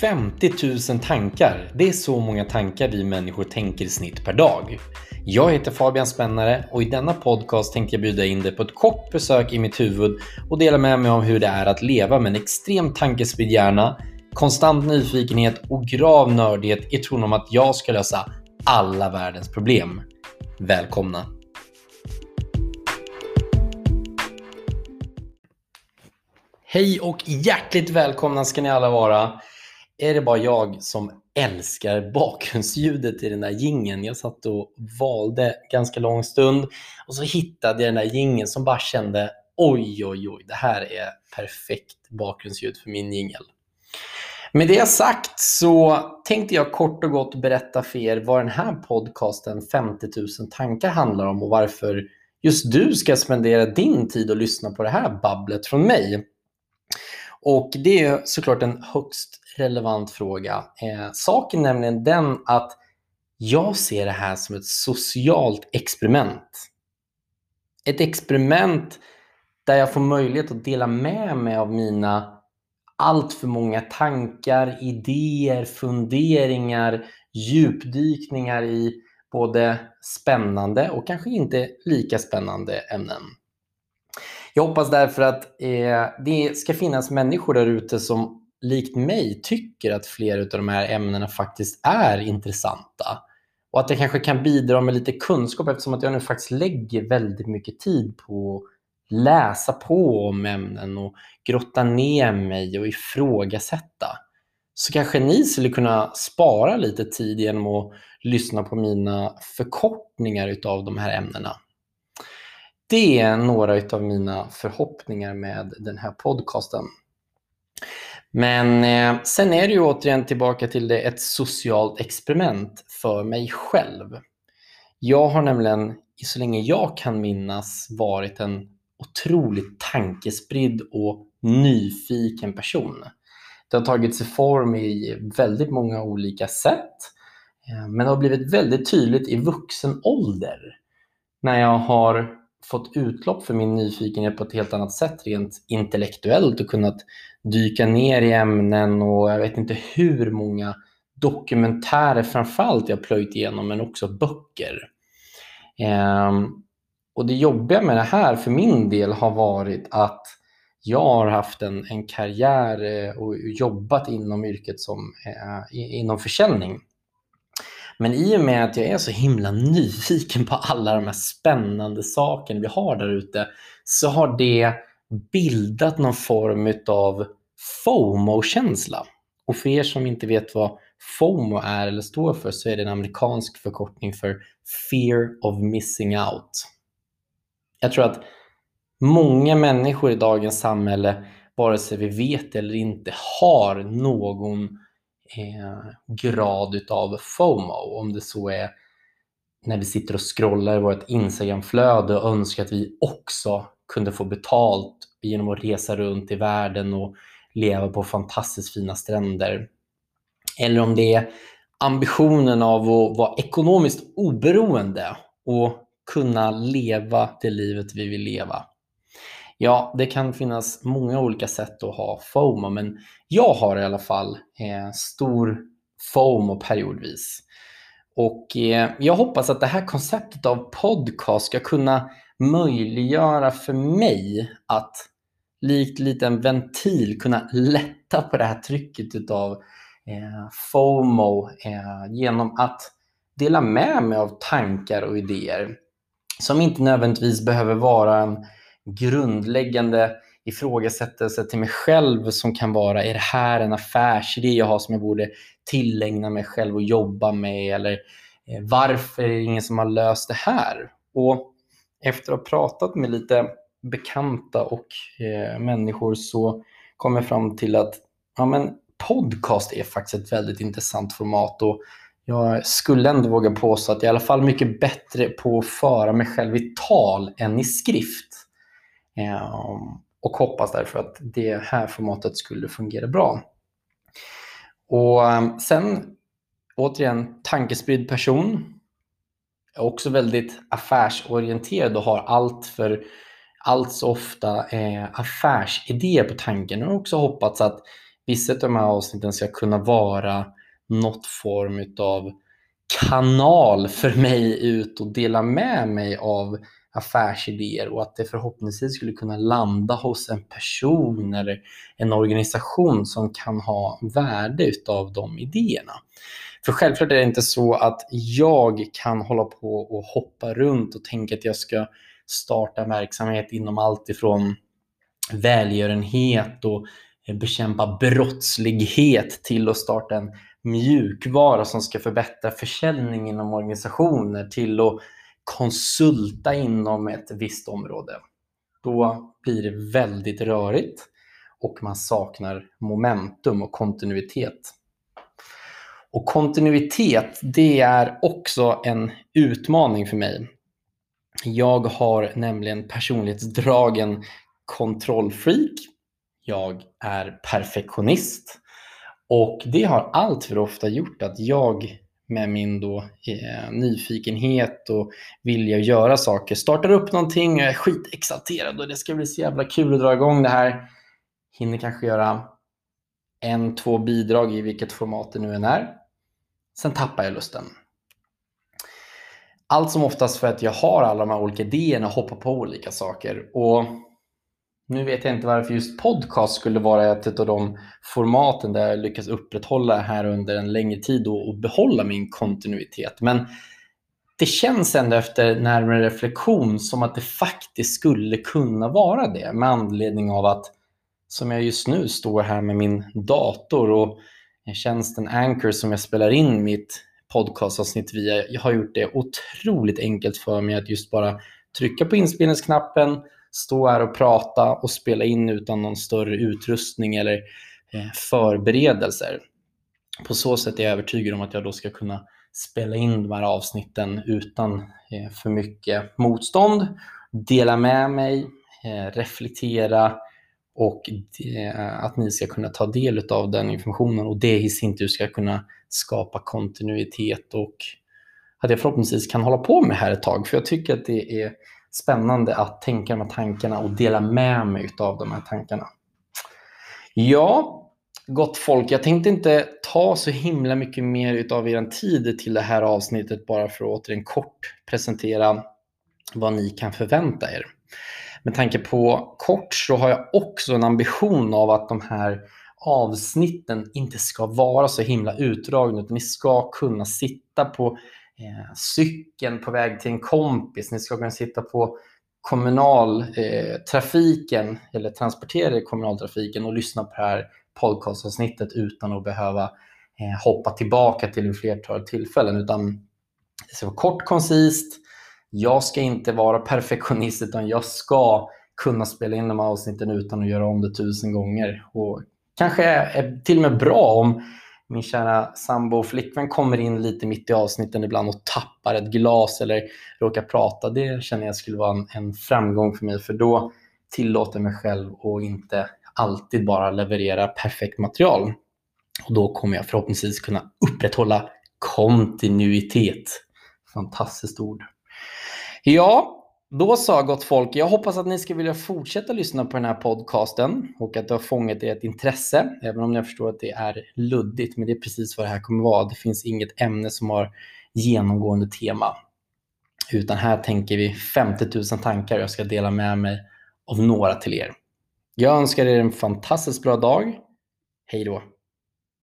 50 000 tankar. Det är så många tankar vi människor tänker i snitt per dag. Jag heter Fabian Spännare och i denna podcast tänkte jag bjuda in dig på ett kort besök i mitt huvud och dela med mig om hur det är att leva med en extrem tankespridd hjärna, konstant nyfikenhet och grav nördighet i tron om att jag ska lösa alla världens problem. Välkomna! Hej och hjärtligt välkomna ska ni alla vara. Är det bara jag som älskar bakgrundsljudet i den där gingen? Jag satt och valde ganska lång stund och så hittade jag den där gingen som bara kände oj, oj, oj, det här är perfekt bakgrundsljud för min jingel. Med det sagt så tänkte jag kort och gott berätta för er vad den här podcasten 50 000 tankar handlar om och varför just du ska spendera din tid och lyssna på det här babblet från mig. Och det är såklart en högst relevant fråga. Eh, saken är nämligen den att jag ser det här som ett socialt experiment. Ett experiment där jag får möjlighet att dela med mig av mina allt för många tankar, idéer, funderingar, djupdykningar i både spännande och kanske inte lika spännande ämnen. Jag hoppas därför att eh, det ska finnas människor där ute som likt mig tycker att flera av de här ämnena faktiskt är intressanta. Och att jag kanske kan bidra med lite kunskap eftersom att jag nu faktiskt lägger väldigt mycket tid på att läsa på om ämnen och grotta ner mig och ifrågasätta. Så kanske ni skulle kunna spara lite tid genom att lyssna på mina förkortningar utav de här ämnena. Det är några av mina förhoppningar med den här podcasten. Men eh, sen är det ju återigen tillbaka till det ett socialt experiment för mig själv. Jag har nämligen, så länge jag kan minnas, varit en otroligt tankespridd och nyfiken person. Det har tagit sig form i väldigt många olika sätt, eh, men det har blivit väldigt tydligt i vuxen ålder när jag har fått utlopp för min nyfikenhet på ett helt annat sätt rent intellektuellt och kunnat dyka ner i ämnen och jag vet inte hur många dokumentärer framförallt jag plöjt igenom men också böcker. Ehm, och det jobbiga med det här för min del har varit att jag har haft en, en karriär eh, och jobbat inom yrket som eh, inom försäljning. Men i och med att jag är så himla nyfiken på alla de här spännande sakerna vi har där ute så har det bildat någon form av FOMO-känsla. Och för er som inte vet vad FOMO är eller står för så är det en amerikansk förkortning för Fear of Missing Out. Jag tror att många människor i dagens samhälle, vare sig vi vet eller inte, har någon eh, grad utav FOMO. Om det så är när vi sitter och scrollar i vårt Instagramflöde och önskar att vi också kunde få betalt genom att resa runt i världen och leva på fantastiskt fina stränder. Eller om det är ambitionen av att vara ekonomiskt oberoende och kunna leva det livet vi vill leva. Ja, det kan finnas många olika sätt att ha FOMO, men jag har i alla fall eh, stor FOMO periodvis. Och eh, jag hoppas att det här konceptet av podcast ska kunna möjliggöra för mig att likt lite en ventil kunna lätta på det här trycket av eh, FOMO eh, genom att dela med mig av tankar och idéer som inte nödvändigtvis behöver vara en grundläggande ifrågasättelse till mig själv som kan vara, är det här en affärsidé jag har som jag borde tillägna mig själv och jobba med? Eller eh, varför är det ingen som har löst det här? Och efter att ha pratat med lite bekanta och eh, människor så kom jag fram till att ja, men podcast är faktiskt ett väldigt intressant format och jag skulle ändå våga påstå att jag är i alla fall mycket bättre på att föra mig själv i tal än i skrift. Eh, och hoppas därför att det här formatet skulle fungera bra. Och ehm, sen återigen, tankespridd person är också väldigt affärsorienterad och har allt för allt så ofta eh, affärsidéer på tanken. Jag har också hoppats att vissa av de här avsnitten ska kunna vara något form av kanal för mig ut och dela med mig av affärsidéer och att det förhoppningsvis skulle kunna landa hos en person eller en organisation som kan ha värde utav de idéerna. För självklart är det inte så att jag kan hålla på och hoppa runt och tänka att jag ska starta verksamhet inom allt ifrån välgörenhet och eh, bekämpa brottslighet till att starta en mjukvara som ska förbättra försäljning inom organisationer till att konsulta inom ett visst område. Då blir det väldigt rörigt och man saknar momentum och kontinuitet. Och kontinuitet, det är också en utmaning för mig. Jag har nämligen personlighetsdragen kontrollfreak. Jag är perfektionist. Och det har allt för ofta gjort att jag med min då, eh, nyfikenhet och vilja att göra saker startar upp någonting och jag är skitexalterad och det ska bli så jävla kul att dra igång det här. Hinner kanske göra en, två bidrag i vilket format det nu än är. Sen tappar jag lusten. Allt som oftast för att jag har alla de här olika idéerna och hoppar på olika saker. Och nu vet jag inte varför just podcast skulle vara ett av de formaten där jag lyckas upprätthålla här under en längre tid och, behålla min kontinuitet. Men det känns ändå efter närmare reflektion som att det faktiskt skulle kunna vara det med anledning av att som jag just nu står här med min dator och tjänsten Anchor som jag spelar in mitt podcastavsnitt via. Jag har gjort det otroligt enkelt för mig att just bara trycka på inspelningsknappen, stå här och prata och spela in utan någon större utrustning eller eh, förberedelser. På så sätt är jag övertygad om att jag då ska kunna spela in de här avsnitten utan eh, för mycket motstånd, dela med mig, eh, reflektera och eh, att ni ska kunna ta del av den informationen och det i sin tur ska kunna skapa kontinuitet och att jag förhoppningsvis kan hålla på med det här ett tag. För jag tycker att det är spännande att tänka de här tankarna och dela med mig av de här tankarna. Ja, gott folk, jag tänkte inte ta så himla mycket mer av er tid till det här avsnittet bara för att återigen kort presentera vad ni kan förvänta er. Med tanke på kort så har jag också en ambition av att de här avsnitten inte ska vara så himla utdragna utan ni ska kunna sitta på eh, cykeln på väg till en kompis, ni ska kunna sitta på kommunaltrafiken eh, eller transportera i kommunaltrafiken och lyssna på det här podcastavsnittet utan att behöva eh, hoppa tillbaka till ett flertal tillfällen utan det ska vara kort, koncist. Jag ska inte vara perfektionist utan jag ska kunna spela in de här avsnitten utan att göra om det tusen gånger. Och kanske är till och med bra om min kära sambo och flickvän kommer in lite mitt i avsnitten ibland och tappar ett glas eller råkar prata. Det känner jag skulle vara en, framgång för mig för då tillåter jag mig själv att inte alltid bara leverera perfekt material. Och då kommer jag förhoppningsvis kunna upprätthålla kontinuitet. Fantastiskt ord. Ja, då sa gott folk, jag hoppas att ni ska vilja fortsätta lyssna på den här podcasten och att det har fångat ert intresse, även om jag förstår att det är luddigt, men det är precis vad det här kommer vara. Det finns inget ämne som har genomgående tema, utan här tänker vi 50 000 tankar och jag ska dela med mig av några till er. Jag önskar er en fantastiskt bra dag. Hej då!